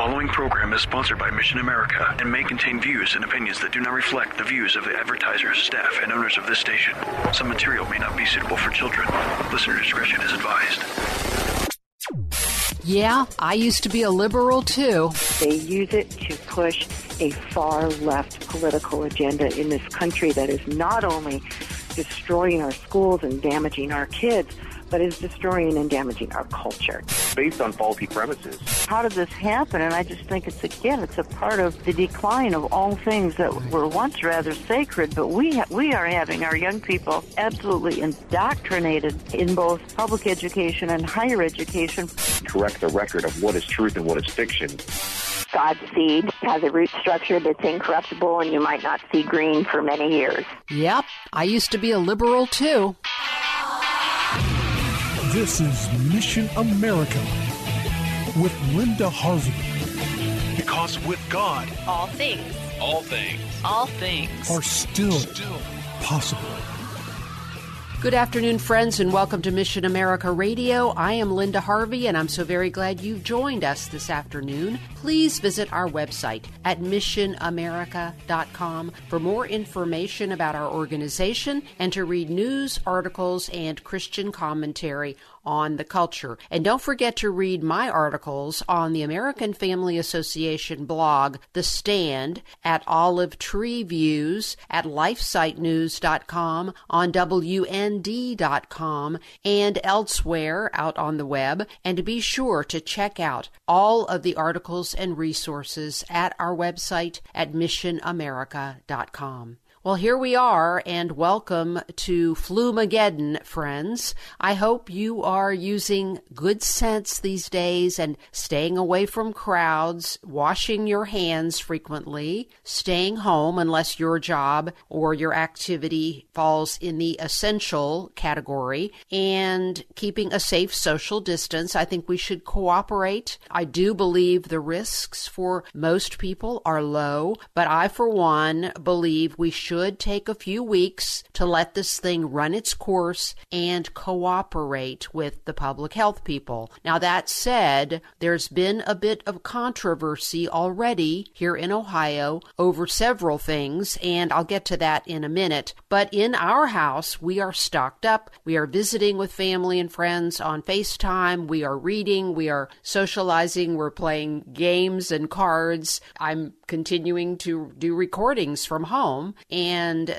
The following program is sponsored by Mission America and may contain views and opinions that do not reflect the views of the advertisers, staff, and owners of this station. Some material may not be suitable for children. Listener discretion is advised. Yeah, I used to be a liberal too. They use it to push a far left political agenda in this country that is not only destroying our schools and damaging our kids, but is destroying and damaging our culture. Based on faulty premises. How did this happen? And I just think it's, again, it's a part of the decline of all things that were once rather sacred, but we, ha- we are having our young people absolutely indoctrinated in both public education and higher education. Correct the record of what is truth and what is fiction. God's seed has a root structure that's incorruptible and you might not see green for many years. Yep, I used to be a liberal too. This is Mission America with Linda Harvey. Because with God, all things, all things, all things are still, still possible. Good afternoon, friends, and welcome to Mission America Radio. I am Linda Harvey, and I'm so very glad you've joined us this afternoon. Please visit our website at missionamerica.com for more information about our organization and to read news, articles, and Christian commentary on the culture. And don't forget to read my articles on the American Family Association blog, The Stand, at Olive Tree Views, at lifesitenews.com, on WND.com, and elsewhere out on the web. And be sure to check out all of the articles and resources at our website at missionamerica.com. Well, here we are, and welcome to Flumageddon, friends. I hope you are using good sense these days and staying away from crowds, washing your hands frequently, staying home unless your job or your activity falls in the essential category, and keeping a safe social distance. I think we should cooperate. I do believe the risks for most people are low, but I, for one, believe we should should take a few weeks to let this thing run its course and cooperate with the public health people. Now, that said, there's been a bit of controversy already here in Ohio over several things, and I'll get to that in a minute. But in our house, we are stocked up. We are visiting with family and friends on FaceTime. We are reading. We are socializing. We're playing games and cards. I'm continuing to do recordings from home.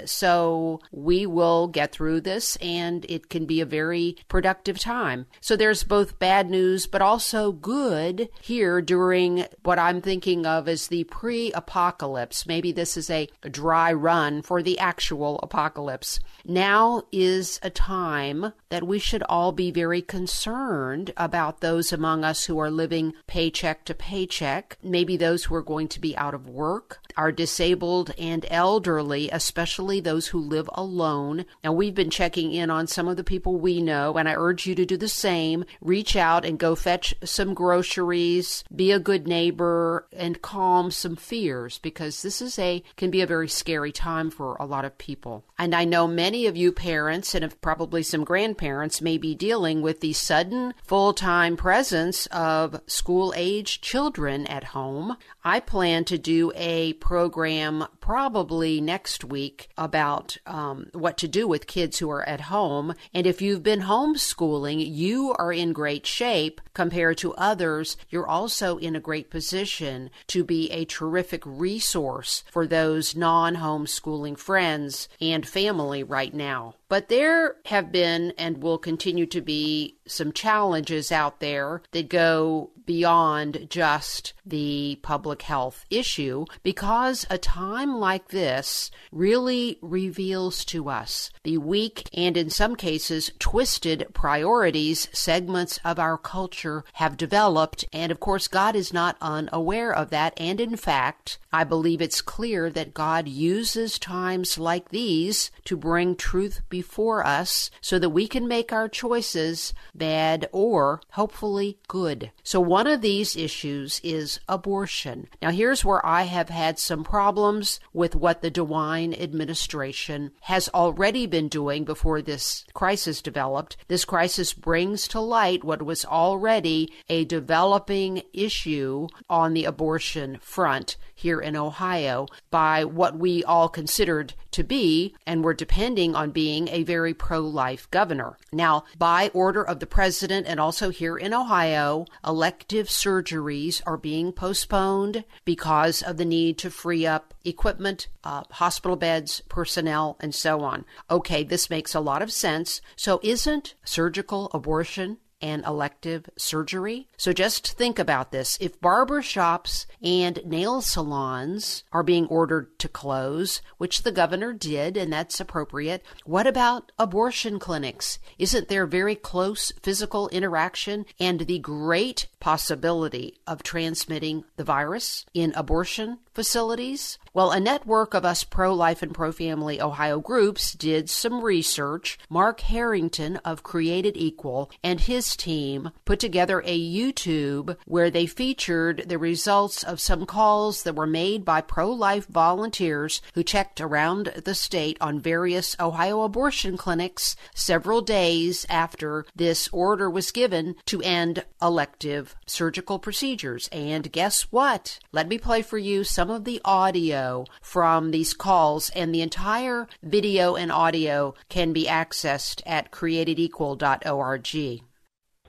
So we will get through this and it can be a very productive time. So there's both bad news, but also good here during what I'm thinking of as the pre apocalypse. Maybe this is a dry run for the actual apocalypse. Now is a time that we should all be very concerned about those among us who are living paycheck to paycheck, maybe those who are going to be out of work, are disabled and elderly, especially those who live alone. Now, we've been checking in on some of the people we know, and I urge you to do the same. Reach out and go fetch some groceries, be a good neighbor, and calm some fears because this is a can be a very scary time for a lot of people. And I know many of you parents and probably some grandparents may be dealing with the sudden full time presence of school age children at home. I plan to do a program probably next week about um, what to do with kids who are at home. And if you've been homeschooling, you are in great shape compared to others. You're also in a great position to be a terrific resource for those non homeschooling friends and family right now. But there have been and will continue to be some challenges out there that go beyond just the public health issue because a time like this really reveals to us the weak and in some cases twisted priorities segments of our culture have developed. And of course God is not unaware of that. And in fact I believe it's clear that God uses times like these to bring truth before us so that we can make our choices bad or hopefully good. So one of these issues is abortion. Now here's where I have had some problems with what the DeWine administration has already been doing before this crisis developed. This crisis brings to light what was already a developing issue on the abortion front here in Ohio by what we all considered to be and were depending on being a very pro life governor. Now, by order of the president and also here in Ohio, elective surgeries are being postponed because of the need to free up equipment, uh, hospital beds, personnel, and so on. Okay, this makes a lot of sense. So, isn't surgical abortion and elective surgery. So just think about this. If barber shops and nail salons are being ordered to close, which the governor did, and that's appropriate, what about abortion clinics? Isn't there very close physical interaction and the great possibility of transmitting the virus in abortion facilities? Well, a network of us pro life and pro family Ohio groups did some research. Mark Harrington of Created Equal and his team put together a YouTube where they featured the results of some calls that were made by pro life volunteers who checked around the state on various Ohio abortion clinics several days after this order was given to end elective surgical procedures. And guess what? Let me play for you some of the audio from these calls, and the entire video and audio can be accessed at createdequal.org.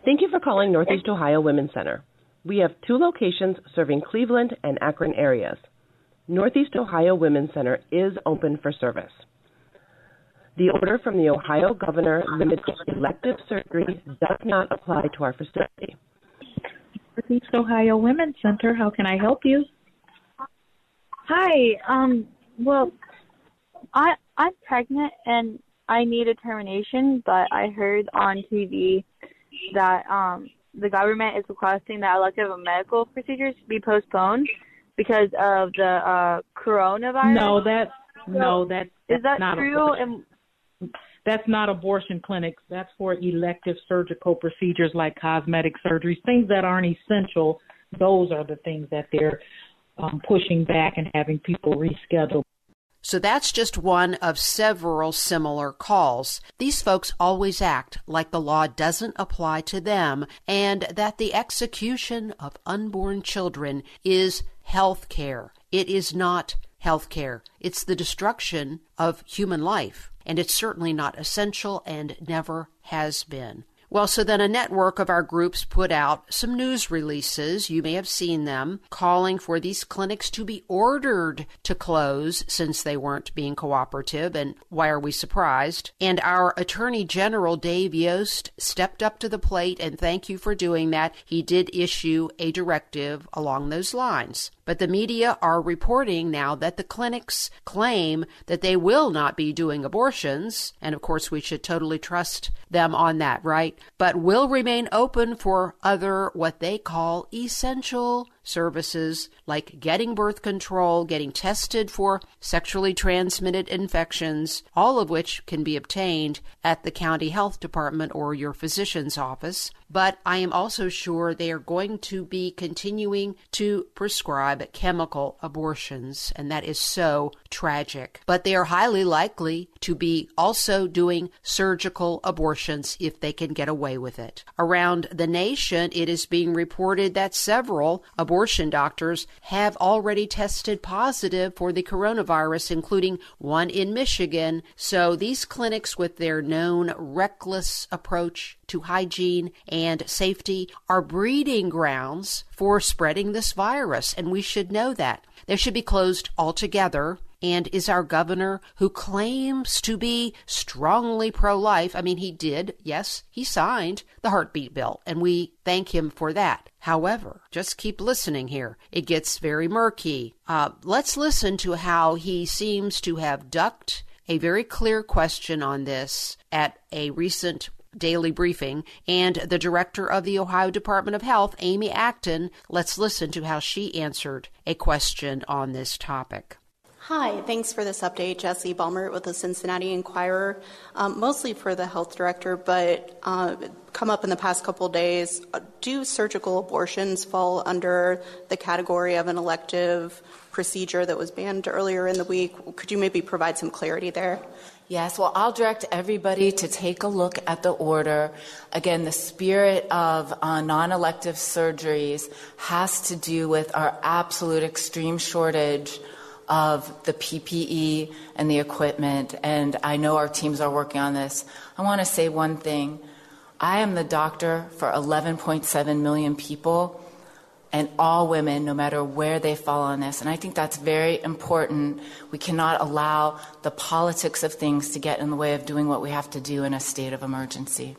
Thank you for calling Northeast Ohio Women's Center. We have two locations serving Cleveland and Akron areas. Northeast Ohio Women's Center is open for service. The order from the Ohio governor limiting elective surgery does not apply to our facility. Northeast Ohio Women's Center, how can I help you? Hi. Um. Well, I I'm pregnant and I need a termination, but I heard on TV that um the government is requesting that elective medical procedures be postponed because of the uh coronavirus. No, that's no, that's is that not true? And that's not abortion clinics. That's for elective surgical procedures like cosmetic surgeries, things that aren't essential. Those are the things that they're um, pushing back and having people reschedule. So that's just one of several similar calls. These folks always act like the law doesn't apply to them and that the execution of unborn children is health care. It is not health care. It's the destruction of human life. And it's certainly not essential and never has been. Well, so then a network of our groups put out some news releases. You may have seen them calling for these clinics to be ordered to close since they weren't being cooperative. And why are we surprised? And our Attorney General, Dave Yost, stepped up to the plate, and thank you for doing that. He did issue a directive along those lines. But the media are reporting now that the clinics claim that they will not be doing abortions. And of course, we should totally trust them on that, right? But will remain open for other, what they call essential services like getting birth control, getting tested for sexually transmitted infections, all of which can be obtained at the county health department or your physician's office. But I am also sure they are going to be continuing to prescribe chemical abortions, and that is so tragic. But they are highly likely to be also doing surgical abortions if they can get away with it. Around the nation, it is being reported that several abortion doctors have already tested positive for the coronavirus, including one in Michigan. So these clinics, with their known reckless approach to hygiene and safety, are breeding grounds for spreading this virus, and we should know that. They should be closed altogether and is our governor who claims to be strongly pro life. I mean, he did, yes, he signed the heartbeat bill, and we thank him for that. However, just keep listening here. It gets very murky. Uh, let's listen to how he seems to have ducked a very clear question on this at a recent daily briefing and the director of the Ohio Department of Health, Amy Acton. Let's listen to how she answered a question on this topic. Hi, thanks for this update. Jessie Balmert with the Cincinnati Enquirer, um, mostly for the health director, but uh, come up in the past couple days. Do surgical abortions fall under the category of an elective procedure that was banned earlier in the week? Could you maybe provide some clarity there? Yes, well, I'll direct everybody to take a look at the order. Again, the spirit of uh, non elective surgeries has to do with our absolute extreme shortage of the PPE and the equipment, and I know our teams are working on this. I want to say one thing. I am the doctor for 11.7 million people and all women, no matter where they fall on this. And I think that's very important. We cannot allow the politics of things to get in the way of doing what we have to do in a state of emergency.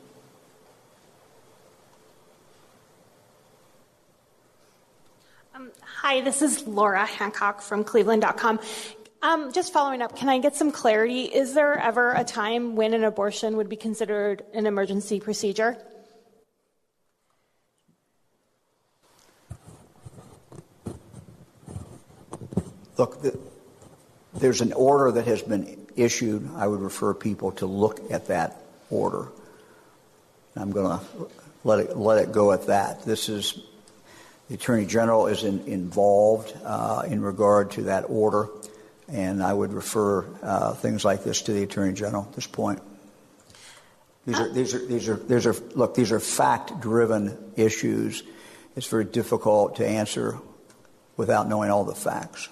Um, hi, this is Laura Hancock from Cleveland.com. Um, just following up, can I get some clarity? Is there ever a time when an abortion would be considered an emergency procedure? Look, the, there's an order that has been issued. I would refer people to look at that order. I'm going to let it let it go at that. This is the attorney general is in, involved uh, in regard to that order, and I would refer uh, things like this to the attorney general at this point. These are these are these are these are look these are fact driven issues. It's very difficult to answer without knowing all the facts.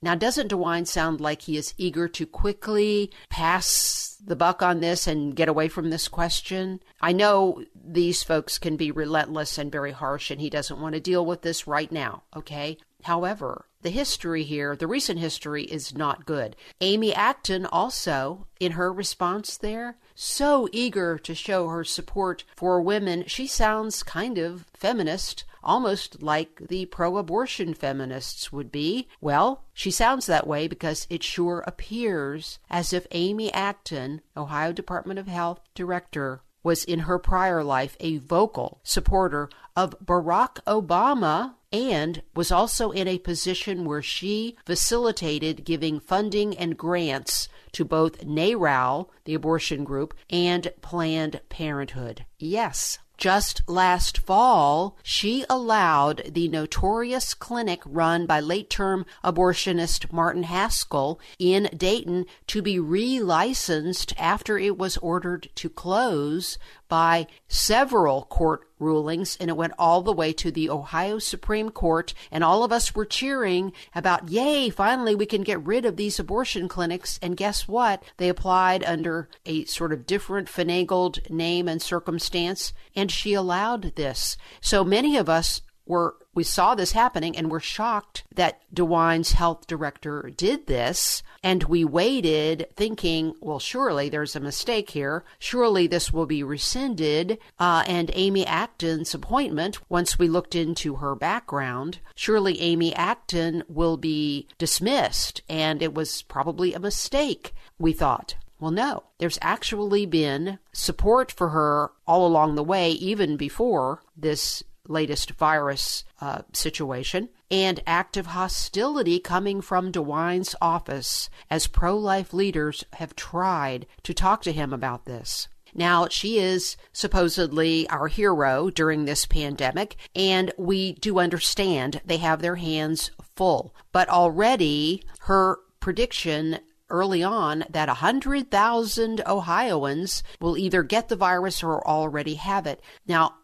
Now, doesn't DeWine sound like he is eager to quickly pass the buck on this and get away from this question? I know these folks can be relentless and very harsh, and he doesn't want to deal with this right now, okay? However, the history here, the recent history, is not good. Amy Acton also, in her response there, so eager to show her support for women, she sounds kind of feminist almost like the pro abortion feminists would be. Well, she sounds that way because it sure appears as if Amy Acton, Ohio Department of Health Director, was in her prior life a vocal supporter of Barack Obama and was also in a position where she facilitated giving funding and grants to both NARAL, the abortion group, and Planned Parenthood. Yes, just last fall, she allowed the notorious clinic run by late term abortionist Martin Haskell in Dayton to be relicensed after it was ordered to close by several court rulings, and it went all the way to the Ohio Supreme Court. And all of us were cheering about, yay, finally we can get rid of these abortion clinics. And guess what? They applied under a sort of different finagled name and circumstance, and she allowed this. So many of us were we saw this happening and were shocked that DeWine's health director did this. And we waited thinking, well, surely there's a mistake here. Surely this will be rescinded. Uh, and Amy Acton's appointment, once we looked into her background, surely Amy Acton will be dismissed. And it was probably a mistake, we thought. Well, no, there's actually been support for her all along the way, even before this latest virus uh, situation, and active hostility coming from DeWine's office as pro life leaders have tried to talk to him about this. Now, she is supposedly our hero during this pandemic, and we do understand they have their hands full. But already her prediction early on that 100,000 Ohioans will either get the virus or already have it. Now,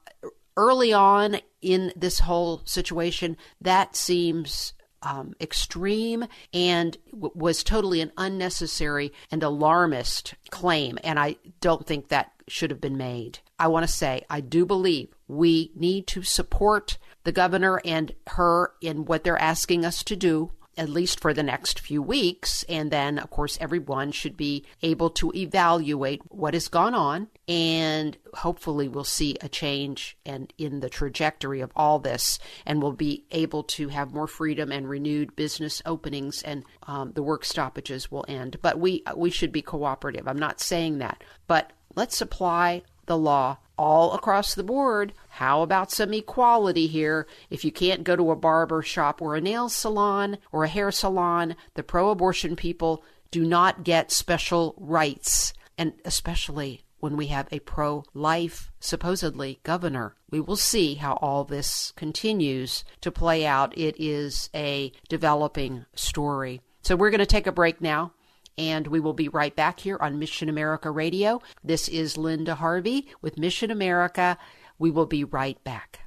early on in this whole situation, that seems um, extreme and w- was totally an unnecessary and alarmist claim. And I don't think that should have been made. I want to say, I do believe we need to support the governor and her in what they're asking us to do at least for the next few weeks. And then, of course, everyone should be able to evaluate what has gone on. And hopefully, we'll see a change and in the trajectory of all this, and we'll be able to have more freedom and renewed business openings, and um, the work stoppages will end. But we we should be cooperative. I'm not saying that, but let's apply the law all across the board. How about some equality here? If you can't go to a barber shop or a nail salon or a hair salon, the pro abortion people do not get special rights. And especially when we have a pro life, supposedly, governor. We will see how all this continues to play out. It is a developing story. So we're going to take a break now and we will be right back here on Mission America Radio. This is Linda Harvey with Mission America. We will be right back.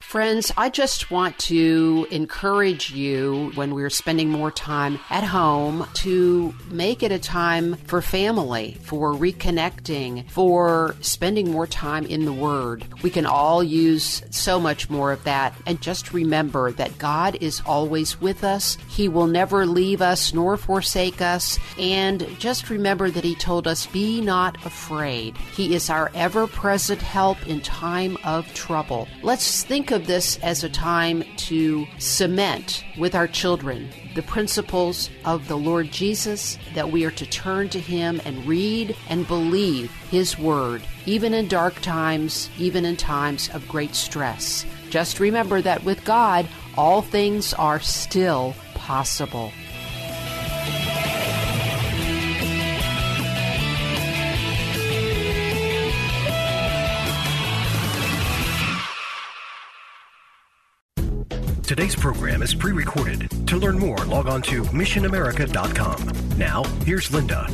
Friends, I just want to encourage you when we're spending more time at home to make it a time for family, for reconnecting, for spending more time in the Word. We can all use so much more of that. And just remember that God is always with us. He will never leave us nor forsake us. And just remember that He told us, Be not afraid. He is our ever present help in time of trouble. Let's think of this as a time to cement with our children the principles of the Lord Jesus, that we are to turn to Him and read and believe His Word, even in dark times, even in times of great stress. Just remember that with God, all things are still possible. Today's program is pre recorded. To learn more, log on to missionamerica.com. Now, here's Linda.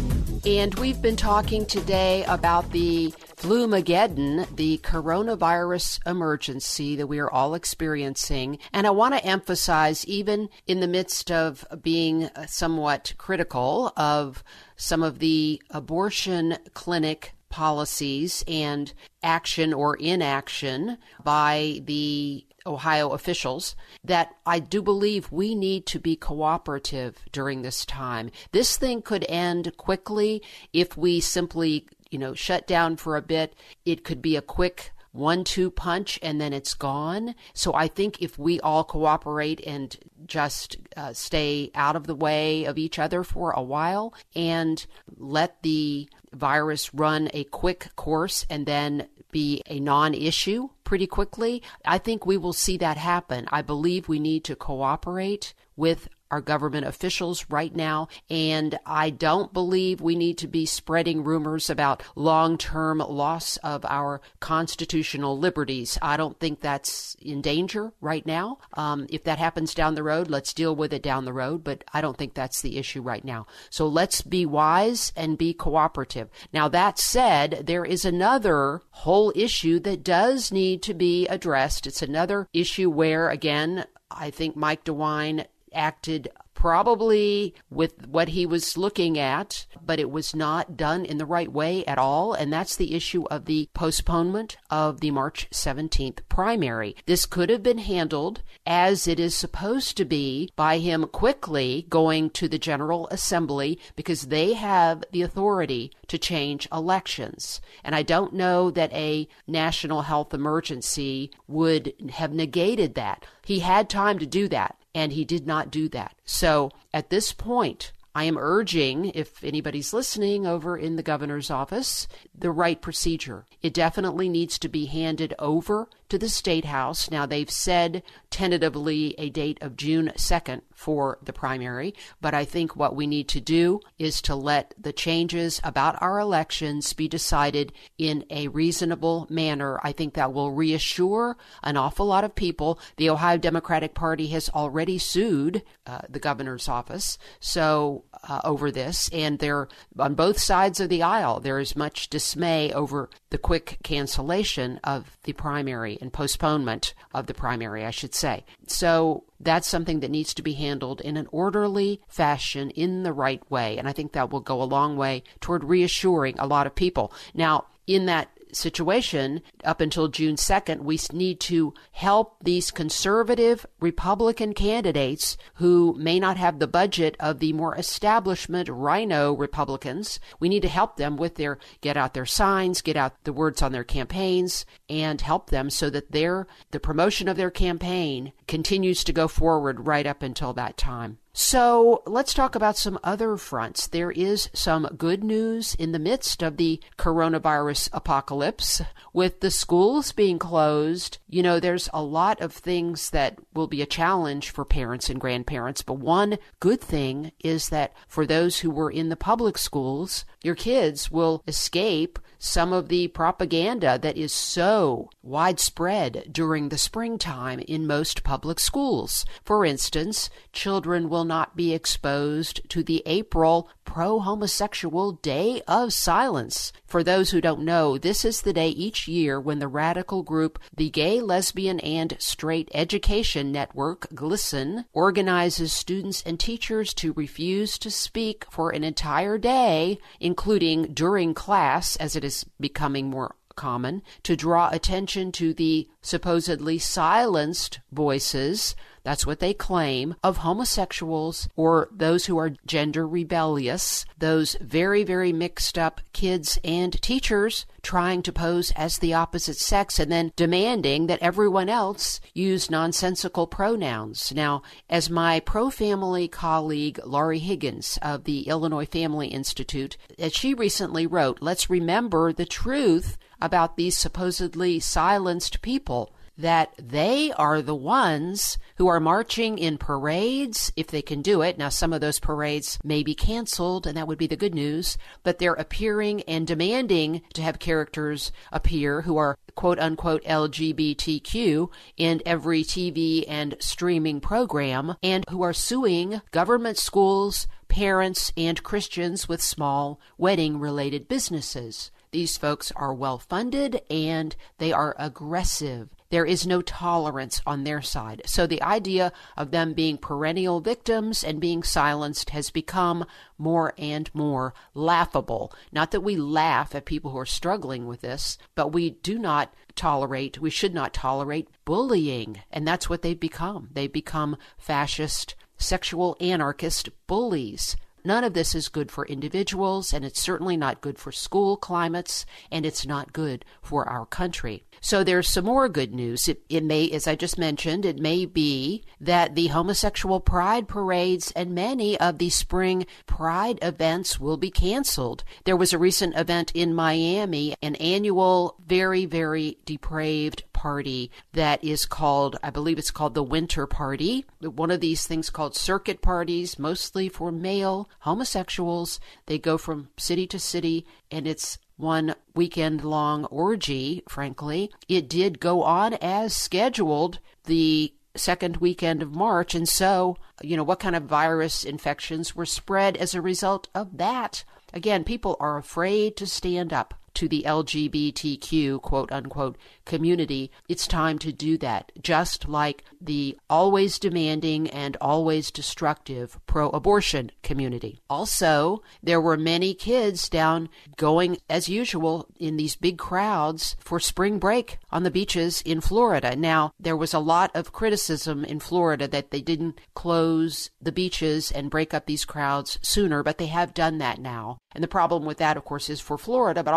And we've been talking today about the Flumageddon, the coronavirus emergency that we are all experiencing. And I want to emphasize, even in the midst of being somewhat critical of some of the abortion clinic policies and action or inaction by the Ohio officials that I do believe we need to be cooperative during this time. This thing could end quickly if we simply, you know, shut down for a bit. It could be a quick one two punch and then it's gone. So I think if we all cooperate and just uh, stay out of the way of each other for a while and let the virus run a quick course and then be a non issue pretty quickly, I think we will see that happen. I believe we need to cooperate with our government officials right now. And I don't believe we need to be spreading rumors about long term loss of our constitutional liberties. I don't think that's in danger right now. Um, if that happens down the road, let's deal with it down the road. But I don't think that's the issue right now. So let's be wise and be cooperative. Now, that said, there is another whole issue that does need to be addressed. It's another issue where, again, I think Mike DeWine acted probably with what he was looking at, but it was not done in the right way at all. And that's the issue of the postponement of the March 17th primary. This could have been handled as it is supposed to be by him quickly going to the General Assembly because they have the authority to change elections. And I don't know that a national health emergency would have negated that. He had time to do that and he did not do that. So at this point, I am urging, if anybody's listening over in the governor's office, the right procedure. It definitely needs to be handed over to the State House. Now, they've said tentatively a date of June 2nd for the primary, but I think what we need to do is to let the changes about our elections be decided in a reasonable manner. I think that will reassure an awful lot of people. The Ohio Democratic Party has already sued uh, the governor's office so uh, over this, and they're on both sides of the aisle. There is much dismay over the quick cancellation of the primary and postponement of the primary, I should say. So that's something that needs to be handled in an orderly fashion in the right way. And I think that will go a long way toward reassuring a lot of people. Now, in that situation up until June 2nd, we need to help these conservative Republican candidates who may not have the budget of the more establishment RINO Republicans. We need to help them with their get out their signs, get out the words on their campaigns, and help them so that their the promotion of their campaign continues to go forward right up until that time. So let's talk about some other fronts. There is some good news in the midst of the coronavirus apocalypse. With the schools being closed, you know, there's a lot of things that will be a challenge for parents and grandparents. But one good thing is that for those who were in the public schools, your kids will escape some of the propaganda that is so widespread during the springtime in most public schools. For instance, children will not be exposed to the April pro homosexual Day of Silence. For those who don't know, this is the day each year when the radical group, the Gay, Lesbian, and Straight Education Network, GLSEN, organizes students and teachers to refuse to speak for an entire day, including during class, as it is becoming more common, to draw attention to the supposedly silenced voices that's what they claim of homosexuals or those who are gender rebellious, those very, very mixed up kids and teachers trying to pose as the opposite sex and then demanding that everyone else use nonsensical pronouns. Now, as my pro family colleague Laurie Higgins of the Illinois Family Institute, as she recently wrote, let's remember the truth about these supposedly silenced people that they are the ones who are marching in parades, if they can do it. Now, some of those parades may be canceled, and that would be the good news, but they're appearing and demanding to have characters appear who are quote unquote LGBTQ in every TV and streaming program, and who are suing government schools, parents, and Christians with small wedding related businesses. These folks are well funded and they are aggressive. There is no tolerance on their side. So the idea of them being perennial victims and being silenced has become more and more laughable. Not that we laugh at people who are struggling with this, but we do not tolerate, we should not tolerate bullying. And that's what they've become. They've become fascist, sexual anarchist bullies. None of this is good for individuals, and it's certainly not good for school climates, and it's not good for our country. So there's some more good news. It, it, may, as I just mentioned, it may be that the homosexual pride parades and many of the spring pride events will be canceled. There was a recent event in Miami, an annual, very, very depraved party that is called, I believe it's called the Winter Party. One of these things called circuit parties, mostly for male homosexuals. They go from city to city, and it's one weekend long orgy, frankly. It did go on as scheduled the second weekend of March. And so, you know, what kind of virus infections were spread as a result of that? Again, people are afraid to stand up to the LGBTQ quote unquote community, it's time to do that. Just like the always demanding and always destructive pro abortion community. Also, there were many kids down going as usual in these big crowds for spring break on the beaches in Florida. Now, there was a lot of criticism in Florida that they didn't close the beaches and break up these crowds sooner, but they have done that now. And the problem with that, of course, is for Florida, but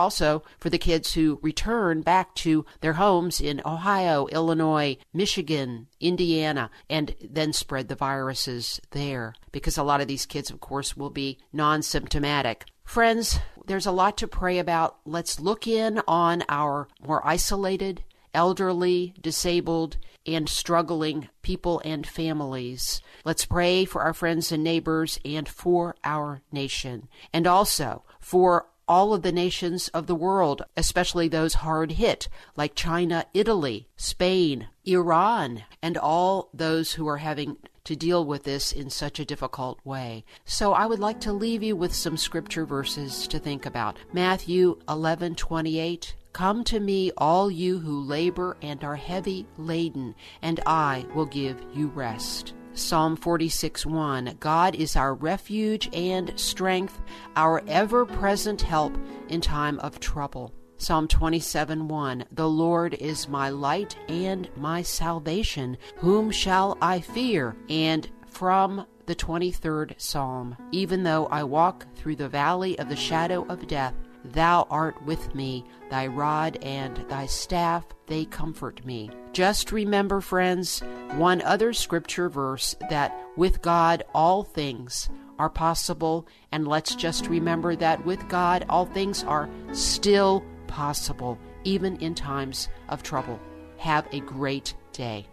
for the kids who return back to their homes in Ohio, Illinois, Michigan, Indiana, and then spread the viruses there. Because a lot of these kids, of course, will be non symptomatic. Friends, there's a lot to pray about. Let's look in on our more isolated, elderly, disabled, and struggling people and families. Let's pray for our friends and neighbors and for our nation, and also for all of the nations of the world, especially those hard hit, like China, Italy, Spain, Iran, and all those who are having to deal with this in such a difficult way. So I would like to leave you with some scripture verses to think about. Matthew 11:28 Come to me, all you who labor and are heavy laden, and I will give you rest. Psalm 46 1 God is our refuge and strength, our ever present help in time of trouble. Psalm 27 1 The Lord is my light and my salvation. Whom shall I fear? And from the 23rd Psalm Even though I walk through the valley of the shadow of death, Thou art with me, thy rod and thy staff, they comfort me. Just remember, friends, one other scripture verse that with God all things are possible, and let's just remember that with God all things are still possible, even in times of trouble. Have a great day.